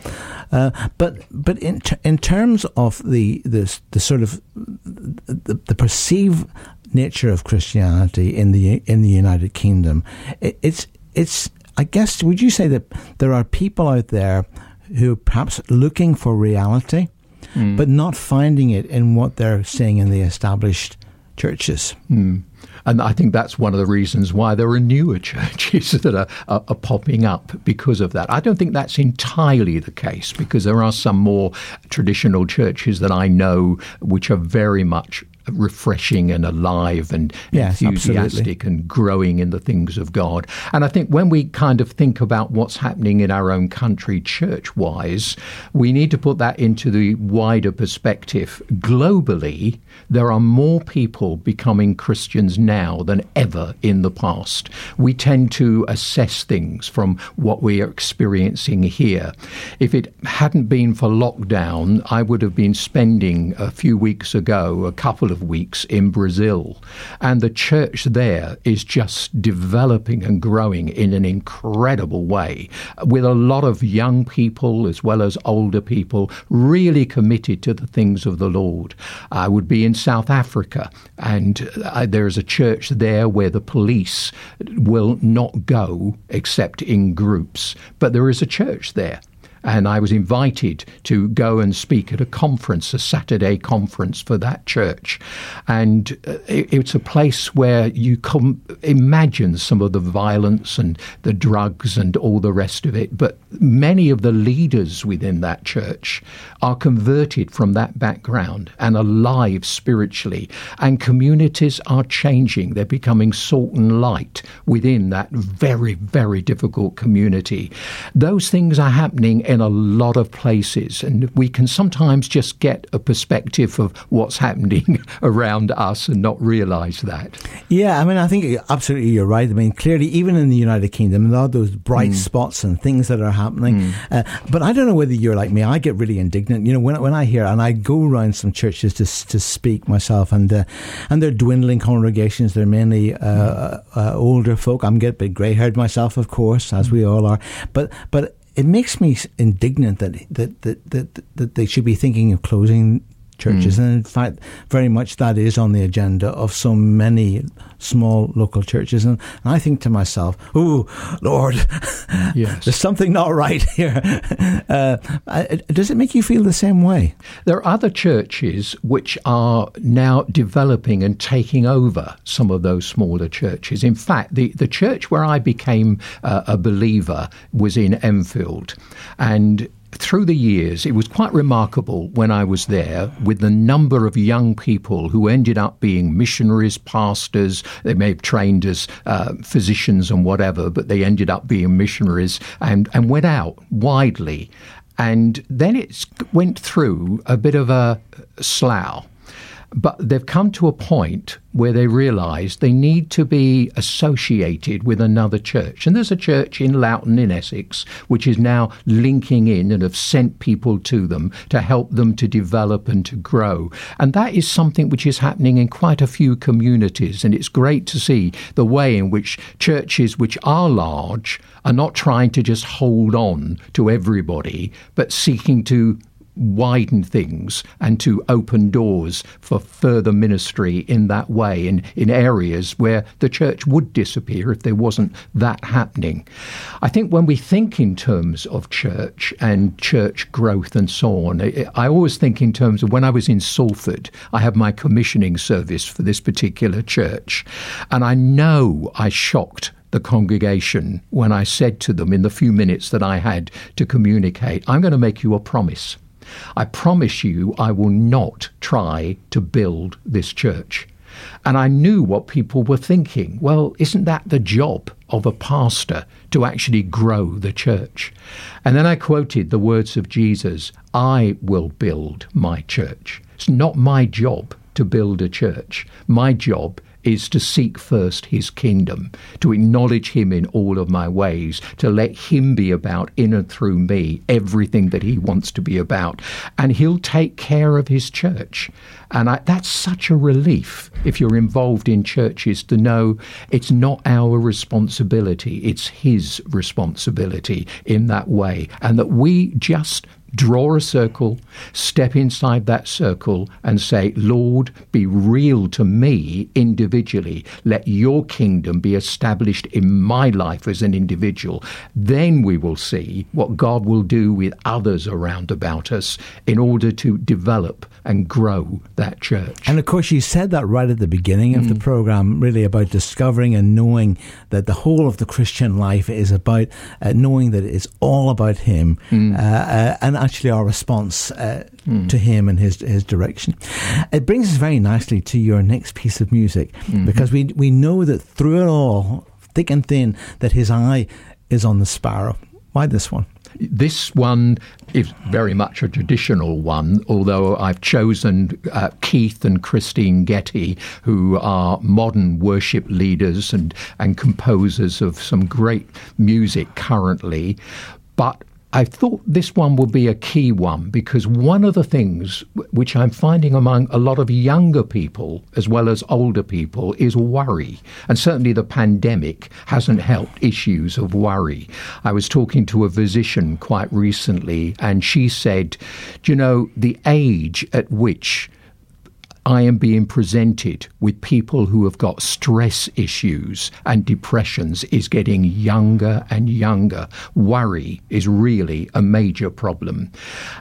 Uh, but but in t- in terms of the the, the sort of the, the perceived nature of Christianity in the in the United Kingdom, it, it's it's I guess would you say that there are people out there who are perhaps looking for reality, mm. but not finding it in what they're seeing in the established churches. Mm. And I think that's one of the reasons why there are newer churches that are, are, are, popping up because of that. I don't think that's entirely the case because there are some more traditional churches that I know which are very much refreshing and alive and yes, enthusiastic absolutely. and growing in the things of God. And I think when we kind of think about what's happening in our own country church wise, we need to put that into the wider perspective. Globally, there are more people becoming Christians now than ever in the past. We tend to assess things from what we are experiencing here. If it hadn't been for lockdown, I would have been spending a few weeks ago a couple of weeks in Brazil. And the church there is just developing and growing in an incredible way with a lot of young people as well as older people really committed to the things of the Lord. I would be in South Africa, and uh, there is a church there where the police will not go except in groups, but there is a church there and I was invited to go and speak at a conference, a Saturday conference for that church. And uh, it, it's a place where you can imagine some of the violence and the drugs and all the rest of it. But many of the leaders within that church are converted from that background and alive spiritually. And communities are changing. They're becoming salt and light within that very, very difficult community. Those things are happening in a lot of places, and we can sometimes just get a perspective of what's happening around us and not realize that. Yeah, I mean, I think absolutely you're right. I mean, clearly, even in the United Kingdom, there are those bright mm. spots and things that are happening. Mm. Uh, but I don't know whether you're like me. I get really indignant. You know, when, when I hear, and I go around some churches to, to speak myself, and uh, and they're dwindling congregations. They're mainly uh, mm. uh older folk. I'm getting a bit grey haired myself, of course, as we all are. But but it makes me indignant that that, that that that they should be thinking of closing churches. Mm. And in fact, very much that is on the agenda of so many small local churches. And, and I think to myself, oh, Lord, yes. there's something not right here. Uh, does it make you feel the same way? There are other churches which are now developing and taking over some of those smaller churches. In fact, the, the church where I became uh, a believer was in Enfield. And through the years, it was quite remarkable when I was there with the number of young people who ended up being missionaries, pastors. They may have trained as uh, physicians and whatever, but they ended up being missionaries and, and went out widely. And then it went through a bit of a slough but they've come to a point where they realize they need to be associated with another church. And there's a church in Loughton in Essex which is now linking in and have sent people to them to help them to develop and to grow. And that is something which is happening in quite a few communities. And it's great to see the way in which churches which are large are not trying to just hold on to everybody, but seeking to widen things and to open doors for further ministry in that way in, in areas where the church would disappear if there wasn't that happening. I think when we think in terms of church and church growth and so on, I always think in terms of when I was in Salford, I have my commissioning service for this particular church, and I know I shocked the congregation when I said to them in the few minutes that I had to communicate, I'm going to make you a promise. I promise you, I will not try to build this church. And I knew what people were thinking. Well, isn't that the job of a pastor to actually grow the church? And then I quoted the words of Jesus I will build my church. It's not my job to build a church. My job is to seek first his kingdom, to acknowledge him in all of my ways, to let him be about in and through me everything that he wants to be about. And he'll take care of his church. And I, that's such a relief if you're involved in churches to know it's not our responsibility, it's his responsibility in that way. And that we just draw a circle, step inside that circle, and say, Lord, be real to me individually. Let your kingdom be established in my life as an individual. Then we will see what God will do with others around about us in order to develop and grow that church. And of course, you said that right at the beginning of the program, really about discovering and knowing that the whole of the Christian life is about uh, knowing that it's all about Him uh, uh, and actually our response uh, to Him and His His direction. It brings us very nicely to your next piece of music because we we know that through it all, thick and thin, that His eye is on the sparrow. Why this one? This one is very much a traditional one, although I've chosen uh, Keith and Christine Getty, who are modern worship leaders and, and composers of some great music currently. But I thought this one would be a key one because one of the things which I'm finding among a lot of younger people as well as older people is worry. And certainly the pandemic hasn't helped issues of worry. I was talking to a physician quite recently and she said, Do you know, the age at which I am being presented with people who have got stress issues and depressions is getting younger and younger. Worry is really a major problem.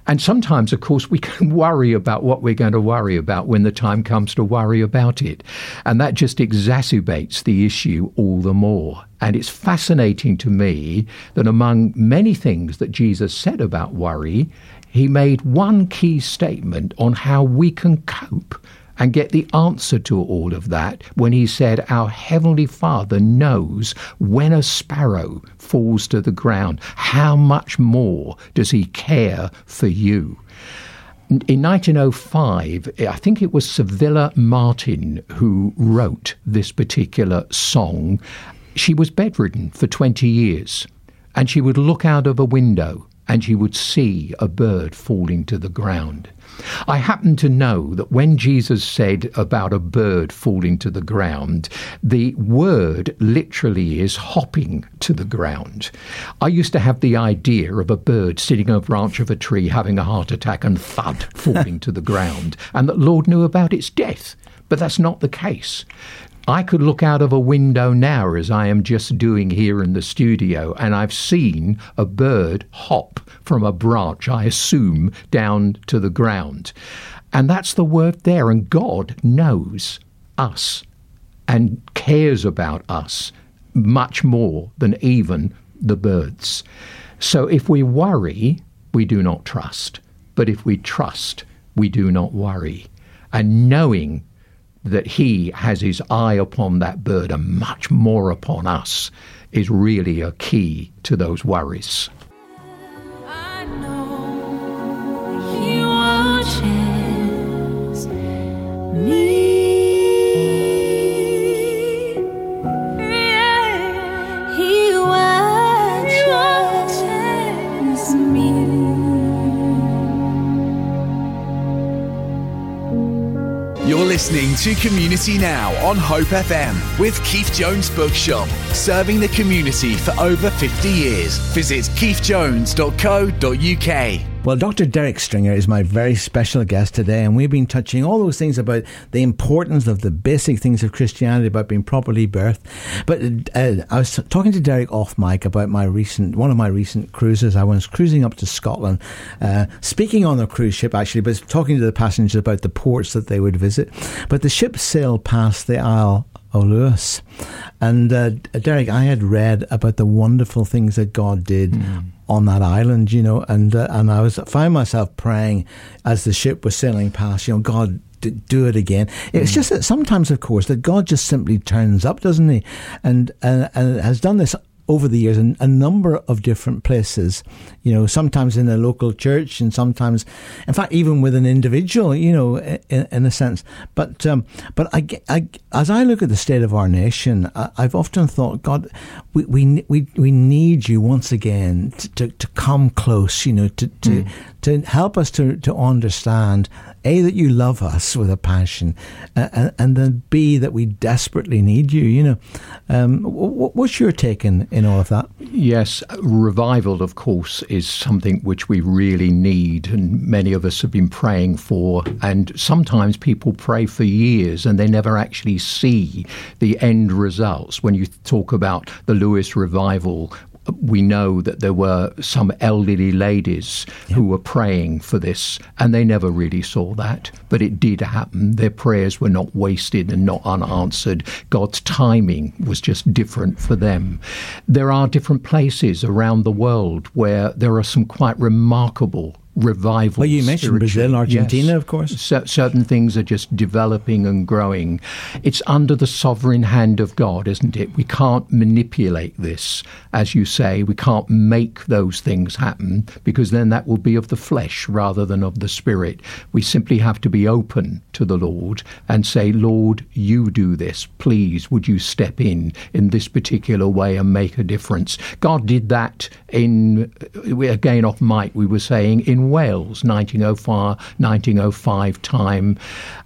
And sometimes, of course, we can worry about what we're going to worry about when the time comes to worry about it. And that just exacerbates the issue all the more. And it's fascinating to me that among many things that Jesus said about worry, he made one key statement on how we can cope and get the answer to all of that when he said, Our Heavenly Father knows when a sparrow falls to the ground. How much more does he care for you? In 1905, I think it was Civilla Martin who wrote this particular song. She was bedridden for 20 years, and she would look out of a window and she would see a bird falling to the ground. I happen to know that when Jesus said about a bird falling to the ground, the word literally is hopping to the ground. I used to have the idea of a bird sitting on a branch of a tree having a heart attack and thud falling to the ground, and that Lord knew about its death. But that's not the case. I could look out of a window now, as I am just doing here in the studio, and I've seen a bird hop from a branch, I assume, down to the ground. And that's the word there. And God knows us and cares about us much more than even the birds. So if we worry, we do not trust. But if we trust, we do not worry. And knowing that he has his eye upon that bird and much more upon us is really a key to those worries. Me. Listening to Community Now on Hope FM with Keith Jones Bookshop, serving the community for over 50 years. Visit keithjones.co.uk. Well, Dr. Derek Stringer is my very special guest today, and we've been touching all those things about the importance of the basic things of Christianity, about being properly birthed. But uh, I was talking to Derek off mic about my recent, one of my recent cruises. I was cruising up to Scotland, uh, speaking on the cruise ship actually, but talking to the passengers about the ports that they would visit. But the ship sailed past the Isle of Lewis. And uh, Derek, I had read about the wonderful things that God did on that island, you know, and uh, and I was found myself praying as the ship was sailing past, you know, God. Do it again. It's just that sometimes, of course, that God just simply turns up, doesn't He? And and, and has done this over the years in a number of different places. You know, sometimes in a local church, and sometimes, in fact, even with an individual. You know, in, in a sense. But um, but I, I, as I look at the state of our nation, I, I've often thought, God, we we we, we need you once again to, to, to come close. You know, to to, to help us to to understand a that you love us with a passion, uh, and, and then b that we desperately need you. You know, um, w- w- what's your take in, in all of that. Yes, revival, of course, is something which we really need, and many of us have been praying for. And sometimes people pray for years and they never actually see the end results. When you talk about the Lewis revival, we know that there were some elderly ladies who were praying for this, and they never really saw that. But it did happen. Their prayers were not wasted and not unanswered. God's timing was just different for them. There are different places around the world where there are some quite remarkable revival. Well, you mentioned Brazil, Argentina, yes. of course. C- certain things are just developing and growing. It's under the sovereign hand of God, isn't it? We can't manipulate this, as you say. We can't make those things happen because then that will be of the flesh rather than of the spirit. We simply have to be open to the Lord and say, Lord, you do this. Please, would you step in in this particular way and make a difference? God did that in, again, off mic, we were saying, in Wales, 1904, 1905 time,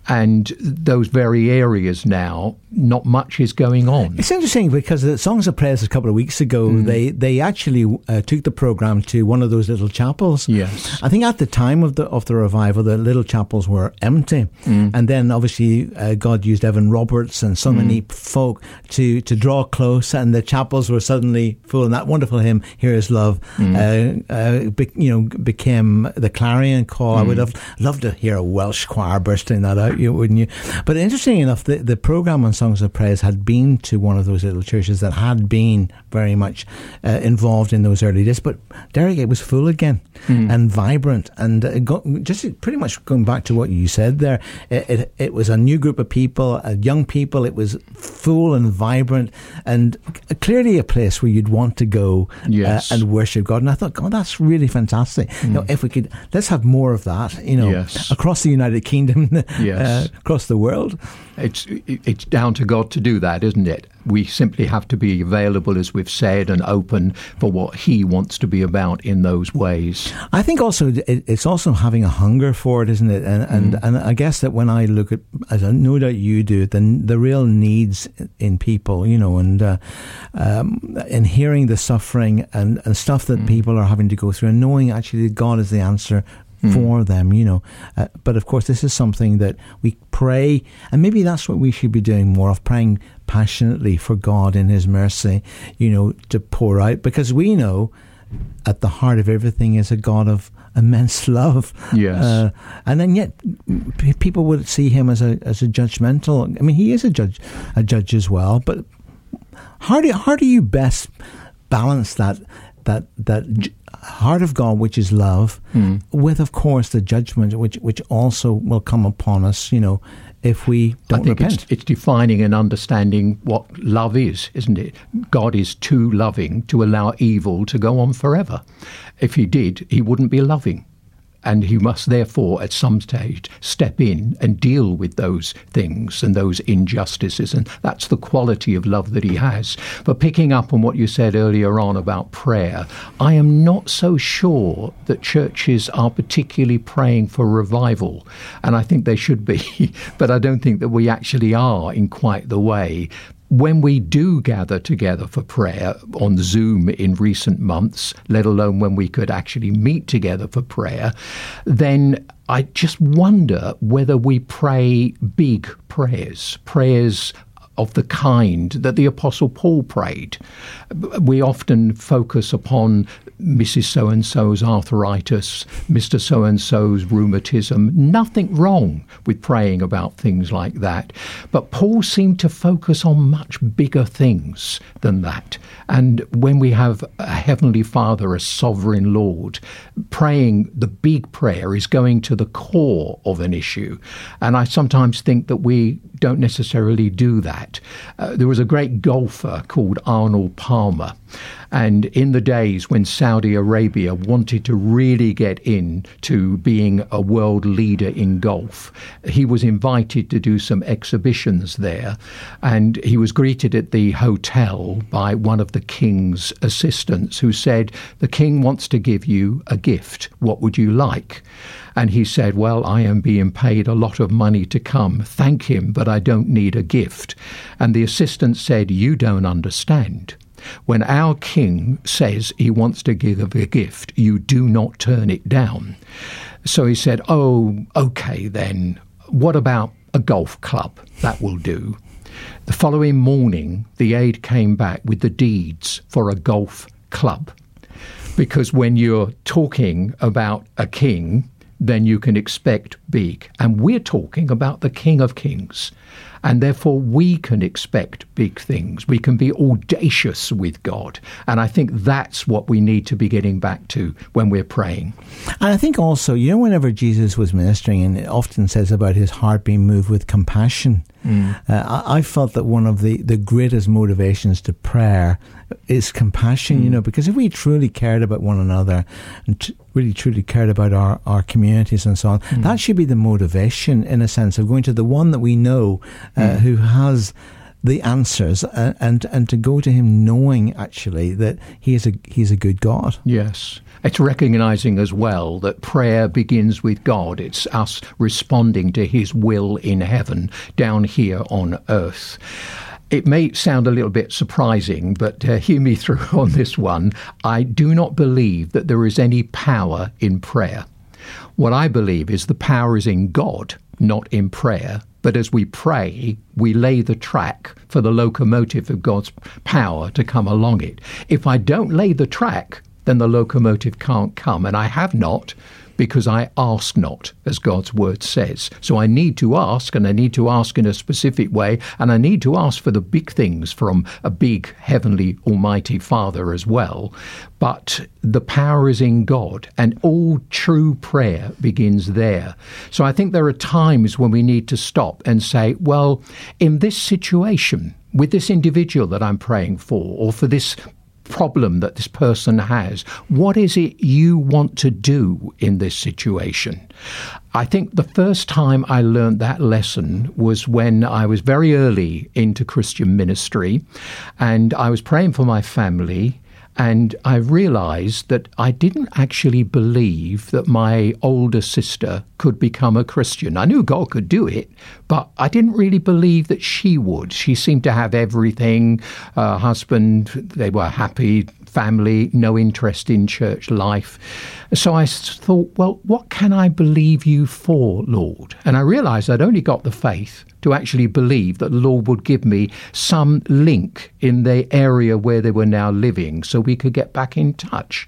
and those very areas now, not much is going on. It's interesting because the Songs of Praise a couple of weeks ago, Mm. they they actually uh, took the program to one of those little chapels. Yes. I think at the time of the of the revival, the little chapels were empty, Mm. and then obviously uh, God used Evan Roberts and so Mm. many folk to to draw close, and the chapels were suddenly full. And that wonderful hymn, "Here Is Love," Mm. uh, uh, be, you know, became the clarion call. I Mm. would have loved to hear a Welsh choir bursting that out, you wouldn't you? But interesting enough, the the program on Songs of Praise had been to one of those little churches that had been very much uh, involved in those early days. But Derek, it was full again and vibrant, and uh, go, just pretty much going back to what you said there. It, it, it was a new group of people, uh, young people. It was full and vibrant, and clearly a place where you'd want to go Yes. uh, and worship God. And I thought, God, that's really fantastic. You know, if we could, let's have more of that. You know, Yes. across the United Kingdom, Yes. uh, across the world. It's it's down to God to do that, isn't it? We simply have to be available, as we've said, and open for what He wants to be about in those ways. I think also it, it's also having a hunger for it, isn't it? And and, and I guess that when I look at, as I know that you do, the the real needs in people, you know, and uh, um, and hearing the suffering and, and stuff that people are having to go through, and knowing actually that God is the answer for them, you know. Uh, but of course, this is something that we pray, and maybe that's what we should be doing more of praying passionately for God in His mercy, you know, to pour out, because we know at the heart of everything is a God of immense love. Yes. Uh, and then yet p- people would see him as a as a judgmental. I mean, he is a judge, a judge as well. But how do how do you best balance that that that heart of God, which is love, hmm. with of course the judgment, which which also will come upon us. You know, if we don't I think repent. it's, it's defining and understanding what love is, isn't it? God is too loving to allow evil to go on forever. If He did, He wouldn't be loving. And he must therefore, at some stage, step in and deal with those things and those injustices. And that's the quality of love that he has. But picking up on what you said earlier on about prayer, I am not so sure that churches are particularly praying for revival. And I think they should be. but I don't think that we actually are in quite the way when we do gather together for prayer on Zoom in recent months, let alone when we could actually meet together for prayer, then I just wonder whether we pray big prayers, prayers of the kind that the Apostle Paul prayed. We often focus upon Mrs. So and so's arthritis, Mr. So and so's rheumatism. Nothing wrong with praying about things like that. But Paul seemed to focus on much bigger things than that. And when we have a Heavenly Father, a sovereign Lord, praying the big prayer is going to the core of an issue. And I sometimes think that we don't necessarily do that. Uh, there was a great golfer called Arnold Palmer. And in the days when Saudi Arabia wanted to really get into being a world leader in golf, he was invited to do some exhibitions there. And he was greeted at the hotel by one of the king's assistants who said, The king wants to give you a gift. What would you like? And he said, Well, I am being paid a lot of money to come. Thank him, but I don't need a gift. And the assistant said, You don't understand. When our king says he wants to give a gift, you do not turn it down. So he said, Oh, okay then. What about a golf club? That will do. The following morning, the aide came back with the deeds for a golf club. Because when you're talking about a king, then you can expect big. And we're talking about the King of Kings. And therefore, we can expect big things. We can be audacious with God. And I think that's what we need to be getting back to when we're praying. And I think also, you know, whenever Jesus was ministering, and it often says about his heart being moved with compassion, mm. uh, I, I felt that one of the, the greatest motivations to prayer is compassion, you mm. know, because if we truly cared about one another and t- really truly cared about our, our communities and so on, mm. that should be the motivation in a sense of going to the one that we know uh, who has the answers uh, and and to go to him knowing actually that he is a he's a good God. Yes. It's recognizing as well that prayer begins with God. It's us responding to His will in heaven down here on earth. It may sound a little bit surprising, but uh, hear me through on this one. I do not believe that there is any power in prayer. What I believe is the power is in God, not in prayer. But as we pray, we lay the track for the locomotive of God's power to come along it. If I don't lay the track, then the locomotive can't come. And I have not because I ask not, as God's word says. So I need to ask, and I need to ask in a specific way, and I need to ask for the big things from a big, heavenly, almighty Father as well. But the power is in God, and all true prayer begins there. So I think there are times when we need to stop and say, well, in this situation, with this individual that I'm praying for, or for this problem that this person has. What is it you want to do in this situation? I think the first time I learned that lesson was when I was very early into Christian ministry and I was praying for my family. And I realized that I didn't actually believe that my older sister could become a Christian. I knew God could do it, but I didn't really believe that she would. She seemed to have everything uh, husband, they were happy, family, no interest in church life. So I thought, well, what can I believe you for, Lord? And I realized I'd only got the faith to actually believe that the Lord would give me some link in the area where they were now living so we could get back in touch.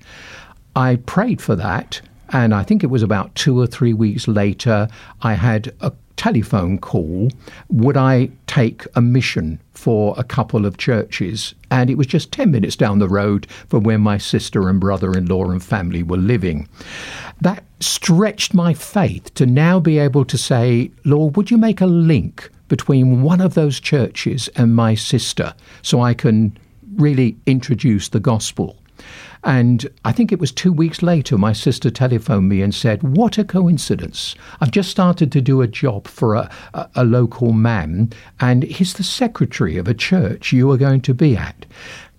I prayed for that, and I think it was about two or three weeks later, I had a telephone call. Would I take a mission for a couple of churches? And it was just 10 minutes down the road from where my sister and brother in law and family were living. That stretched my faith to now be able to say, Lord, would you make a link between one of those churches and my sister so I can really introduce the gospel? And I think it was two weeks later, my sister telephoned me and said, What a coincidence. I've just started to do a job for a, a, a local man, and he's the secretary of a church you are going to be at.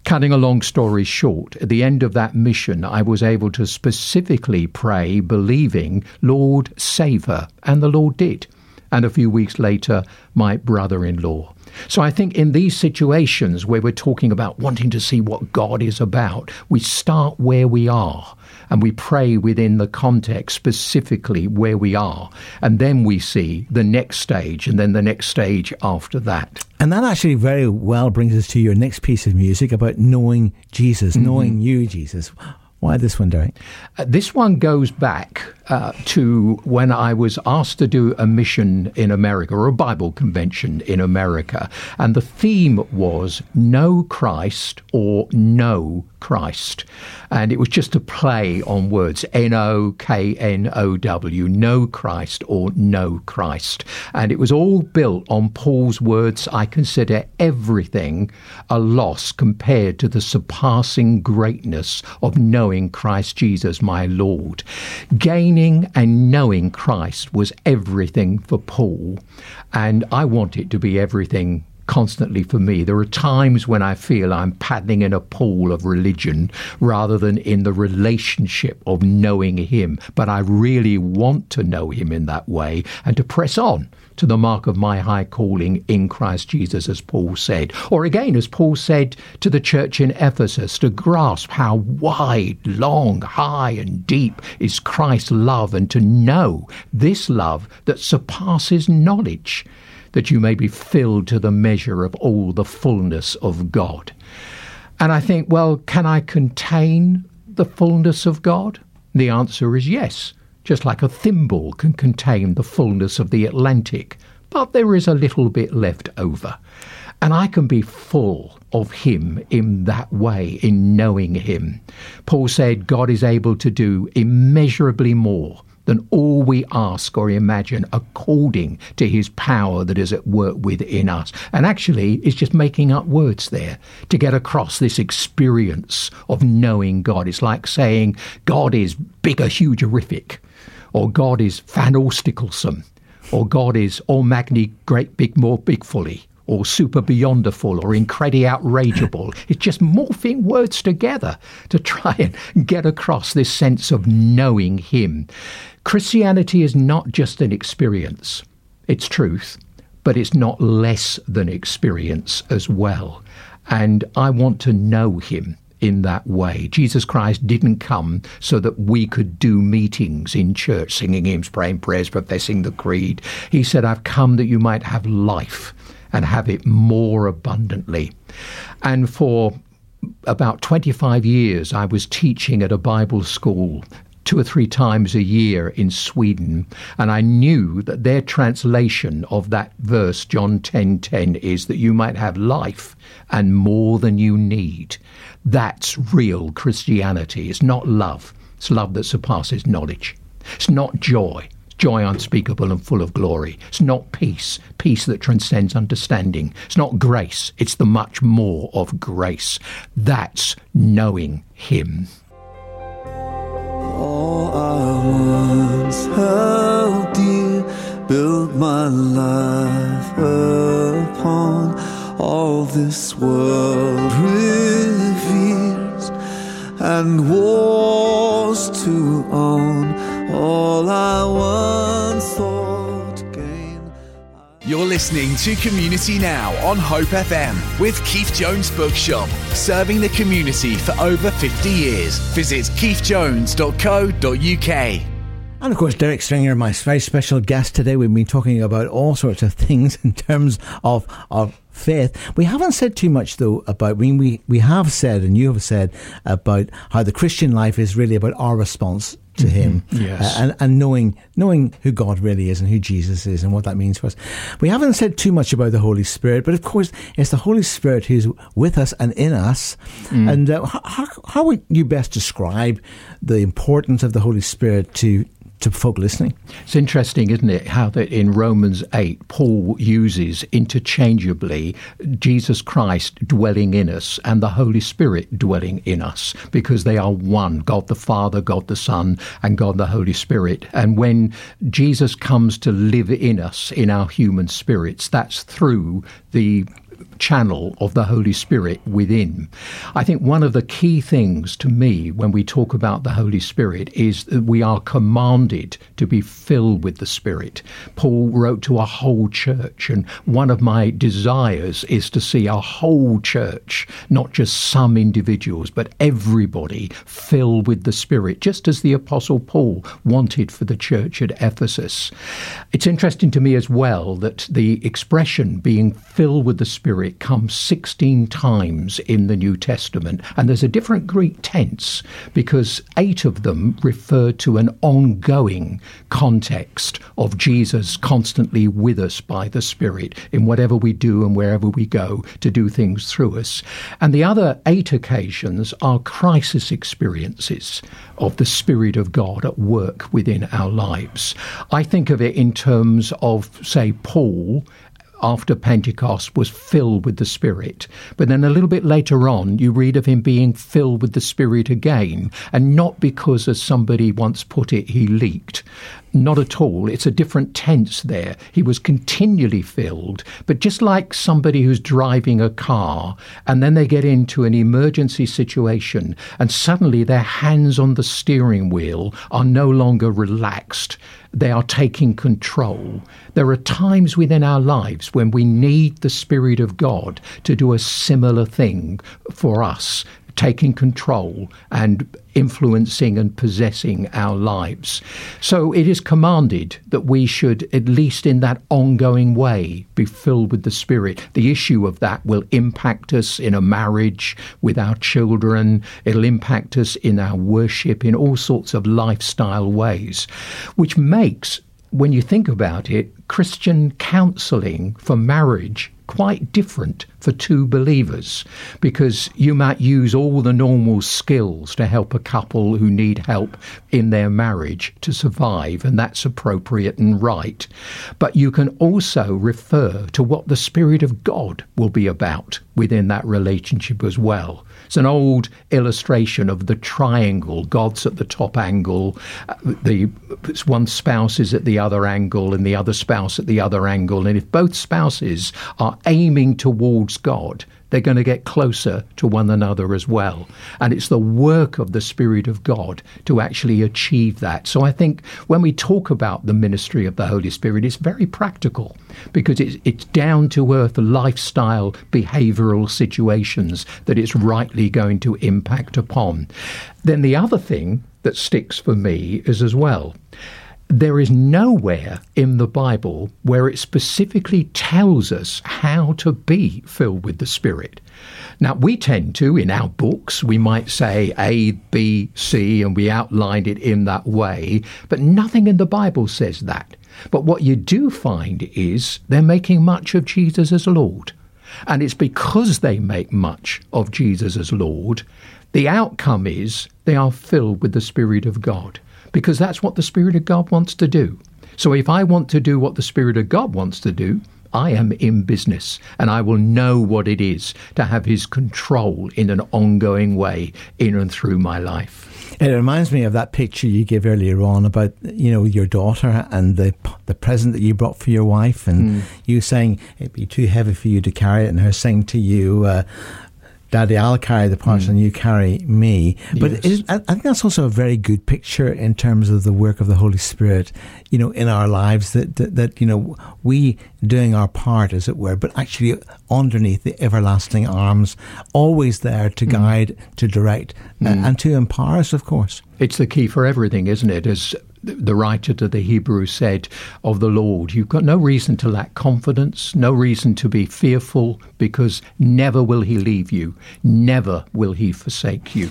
Cutting a long story short, at the end of that mission, I was able to specifically pray, believing, Lord, save her. And the Lord did. And a few weeks later, my brother in law. So I think in these situations where we're talking about wanting to see what God is about, we start where we are and we pray within the context specifically where we are. And then we see the next stage and then the next stage after that. And that actually very well brings us to your next piece of music about knowing Jesus, mm-hmm. knowing you, Jesus. Why this one, Derek? Uh, this one goes back uh, to when I was asked to do a mission in America or a Bible convention in America. And the theme was No Christ or No Christ. And it was just a play on words N O K N O W, Know Christ or No Christ. And it was all built on Paul's words I consider everything a loss compared to the surpassing greatness of knowing Christ Jesus, my Lord. Gaining and knowing Christ was everything for Paul. And I want it to be everything constantly for me. There are times when I feel I'm paddling in a pool of religion rather than in the relationship of knowing Him. But I really want to know Him in that way and to press on to the mark of my high calling in Christ Jesus, as Paul said. Or again, as Paul said to the church in Ephesus, to grasp how wide, long, high, and deep is Christ's love, and to know this love that surpasses knowledge, that you may be filled to the measure of all the fullness of God. And I think, well, can I contain the fullness of God? The answer is yes just like a thimble can contain the fullness of the Atlantic, but there is a little bit left over. And I can be full of Him in that way, in knowing Him. Paul said God is able to do immeasurably more than all we ask or imagine according to his power that is at work within us. And actually, it's just making up words there to get across this experience of knowing God. It's like saying God is bigger, huge, horrific or God is fan sticklesome, or God is all magni great big more big fully, or super beyonderful, or incredi outrageable. it's just morphing words together to try and get across this sense of knowing Him. Christianity is not just an experience, it's truth, but it's not less than experience as well. And I want to know Him in that way. Jesus Christ didn't come so that we could do meetings in church, singing hymns, praying prayers, professing the creed. He said, I've come that you might have life and have it more abundantly. And for about 25 years, I was teaching at a Bible school two or three times a year in Sweden, and I knew that their translation of that verse, John 10:10, 10, 10, is that you might have life and more than you need. That's real Christianity. It's not love. It's love that surpasses knowledge. It's not joy. Joy unspeakable and full of glory. It's not peace, peace that transcends understanding. It's not grace, it's the much more of grace. That's knowing Him. All I once oh held dear, built my life upon all this world reveres and wars to own all I gain. You're listening to Community Now on Hope FM with Keith Jones Bookshop, serving the community for over 50 years. Visit keithjones.co.uk. And of course, Derek Stringer, my very special guest today. We've been talking about all sorts of things in terms of, of faith. We haven't said too much, though, about, I mean, we, we have said, and you have said, about how the Christian life is really about our response to Him, Yes. uh, and and knowing knowing who God really is and who Jesus is and what that means for us. We haven't said too much about the Holy Spirit, but of course, it's the Holy Spirit who's with us and in us. And uh, how, how would you best describe the importance of the Holy Spirit to to folk listening? It's interesting, isn't it, how that in Romans 8, Paul uses interchangeably Jesus Christ dwelling in us and the Holy Spirit dwelling in us because they are one God the Father, God the Son, and God the Holy Spirit. And when Jesus comes to live in us, in our human spirits, that's through the channel of the Holy Spirit within. I think one of the key things to me when we talk about the Holy Spirit is that we are commanded to be filled with the Spirit. Paul wrote to a whole church, and one of my desires is to see a whole church, not just some individuals, but everybody filled with the Spirit, just as the Apostle Paul wanted for the church at Ephesus. It's interesting to me as well that the expression being filled with the Spirit comes 16 times in the New Testament, and there's a different Greek tense because eight of them refer to an ongoing context of Jesus constantly with us by the Spirit in whatever we do and wherever we go to do things through us. And the other eight occasions are crisis experiences of the Spirit of God at work within our lives. I think of it in terms of, say, Paul after Pentecost was filled with the Spirit. But then a little bit later on, you read of him being filled with the Spirit again, and not because, as somebody once put it, he leaked. Not at all. It's a different tense there. He was continually filled, but just like somebody who's driving a car and then they get into an emergency situation and suddenly their hands on the steering wheel are no longer relaxed. They are taking control. There are times within our lives when we need the Spirit of God to do a similar thing for us taking control and influencing and possessing our lives. So it is commanded that we should, at least in that ongoing way, be filled with the Spirit. The issue of that will impact us in a marriage with our children, it'll impact us in our worship, in all sorts of lifestyle ways, which makes when you think about it, Christian counseling for marriage quite different for two believers because you might use all the normal skills to help a couple who need help in their marriage to survive, and that's appropriate and right. But you can also refer to what the Spirit of God will be about within that relationship as well. It's an old illustration of the triangle. God's at the top angle, uh, the one spouse is at the other angle, and the other spouse at the other angle. And if both spouses are aiming towards God, they're going to get closer to one another as well. And it's the work of the Spirit of God to actually achieve that. So I think when we talk about the ministry of the Holy Spirit, it's very practical because it's, it's down to earth lifestyle, behavioral situations that it's rightly going to impact upon. Then the other thing that sticks for me is as well there is nowhere in the Bible where it specifically tells us how to be filled with the Spirit. Now, we tend to, in our books, we might say A, B, C, and we outlined it in that way, but nothing in the Bible says that. But what you do find is they're making much of Jesus as Lord. And it's because they make much of Jesus as Lord, the outcome is they are filled with the Spirit of God because that's what the Spirit of God wants to do. So if I want to do what the Spirit of God wants to do, I am in business and I will know what it is to have His control in an ongoing way in and through my life. It reminds me of that picture you gave earlier on about you know your daughter and the the present that you brought for your wife, and mm. you saying it'd be too heavy for you to carry it, and her saying to you, uh, Daddy, I'll carry the parcel mm. and you carry me. But yes. I think that's also a very good picture in terms of the work of the Holy Spirit, you know, in our lives that, that, that, you know, we doing our part, as it were, but actually underneath the everlasting arms, always there to mm. guide, to direct, mm. and, and to empower us, of course. It's the key for everything, isn't it? As the writer to the Hebrews said of the Lord, You've got no reason to lack confidence, no reason to be fearful, because never will He leave you, never will He forsake you.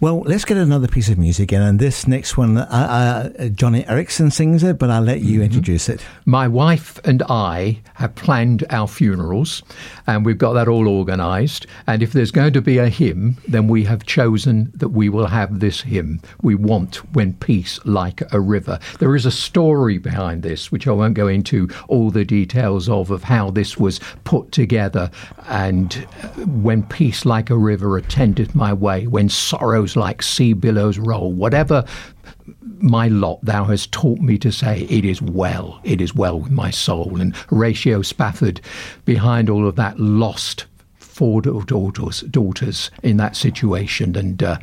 Well, let's get another piece of music in, and this next one, uh, uh, Joni Eareckson sings it, but I'll let you mm-hmm. introduce it. My wife and I have planned our funerals, and we've got that all organised. And if there's going to be a hymn, then we have chosen that we will have this hymn. We want when peace like a river. There is a story behind this, which I won't go into all the details of, of how this was put together. And uh, when peace like a river attended my way, when sorrows like sea billows roll. Whatever my lot thou hast taught me to say, it is well, it is well with my soul. And Horatio Spafford, behind all of that, lost four daughters, daughters in that situation and uh,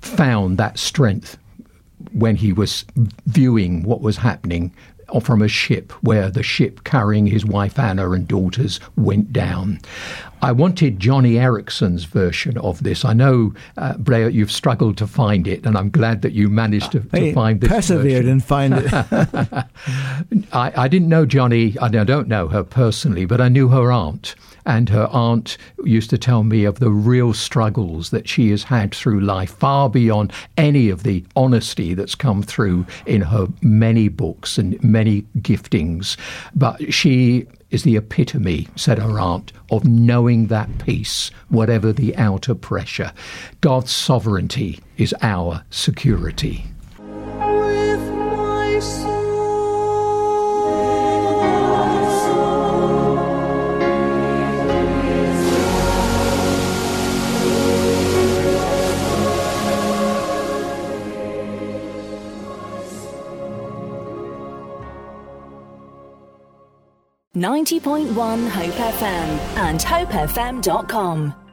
found that strength when he was viewing what was happening from a ship where the ship carrying his wife Anna and daughters went down. I wanted Joni Eareckson's version of this. I know, uh, Blair, you've struggled to find it, and I'm glad that you managed to, to find this. Persevered version. and find it. I, I, didn't know Johnny, I don't know her personally, but I knew her aunt. And her aunt used to tell me of the real struggles that she has had through life, far beyond any of the honesty that's come through in her many books and many giftings. But she is the epitome, said her aunt, of knowing that peace, whatever the outer pressure. God's sovereignty is our security. 90.1 Hope FM and hopefm.com.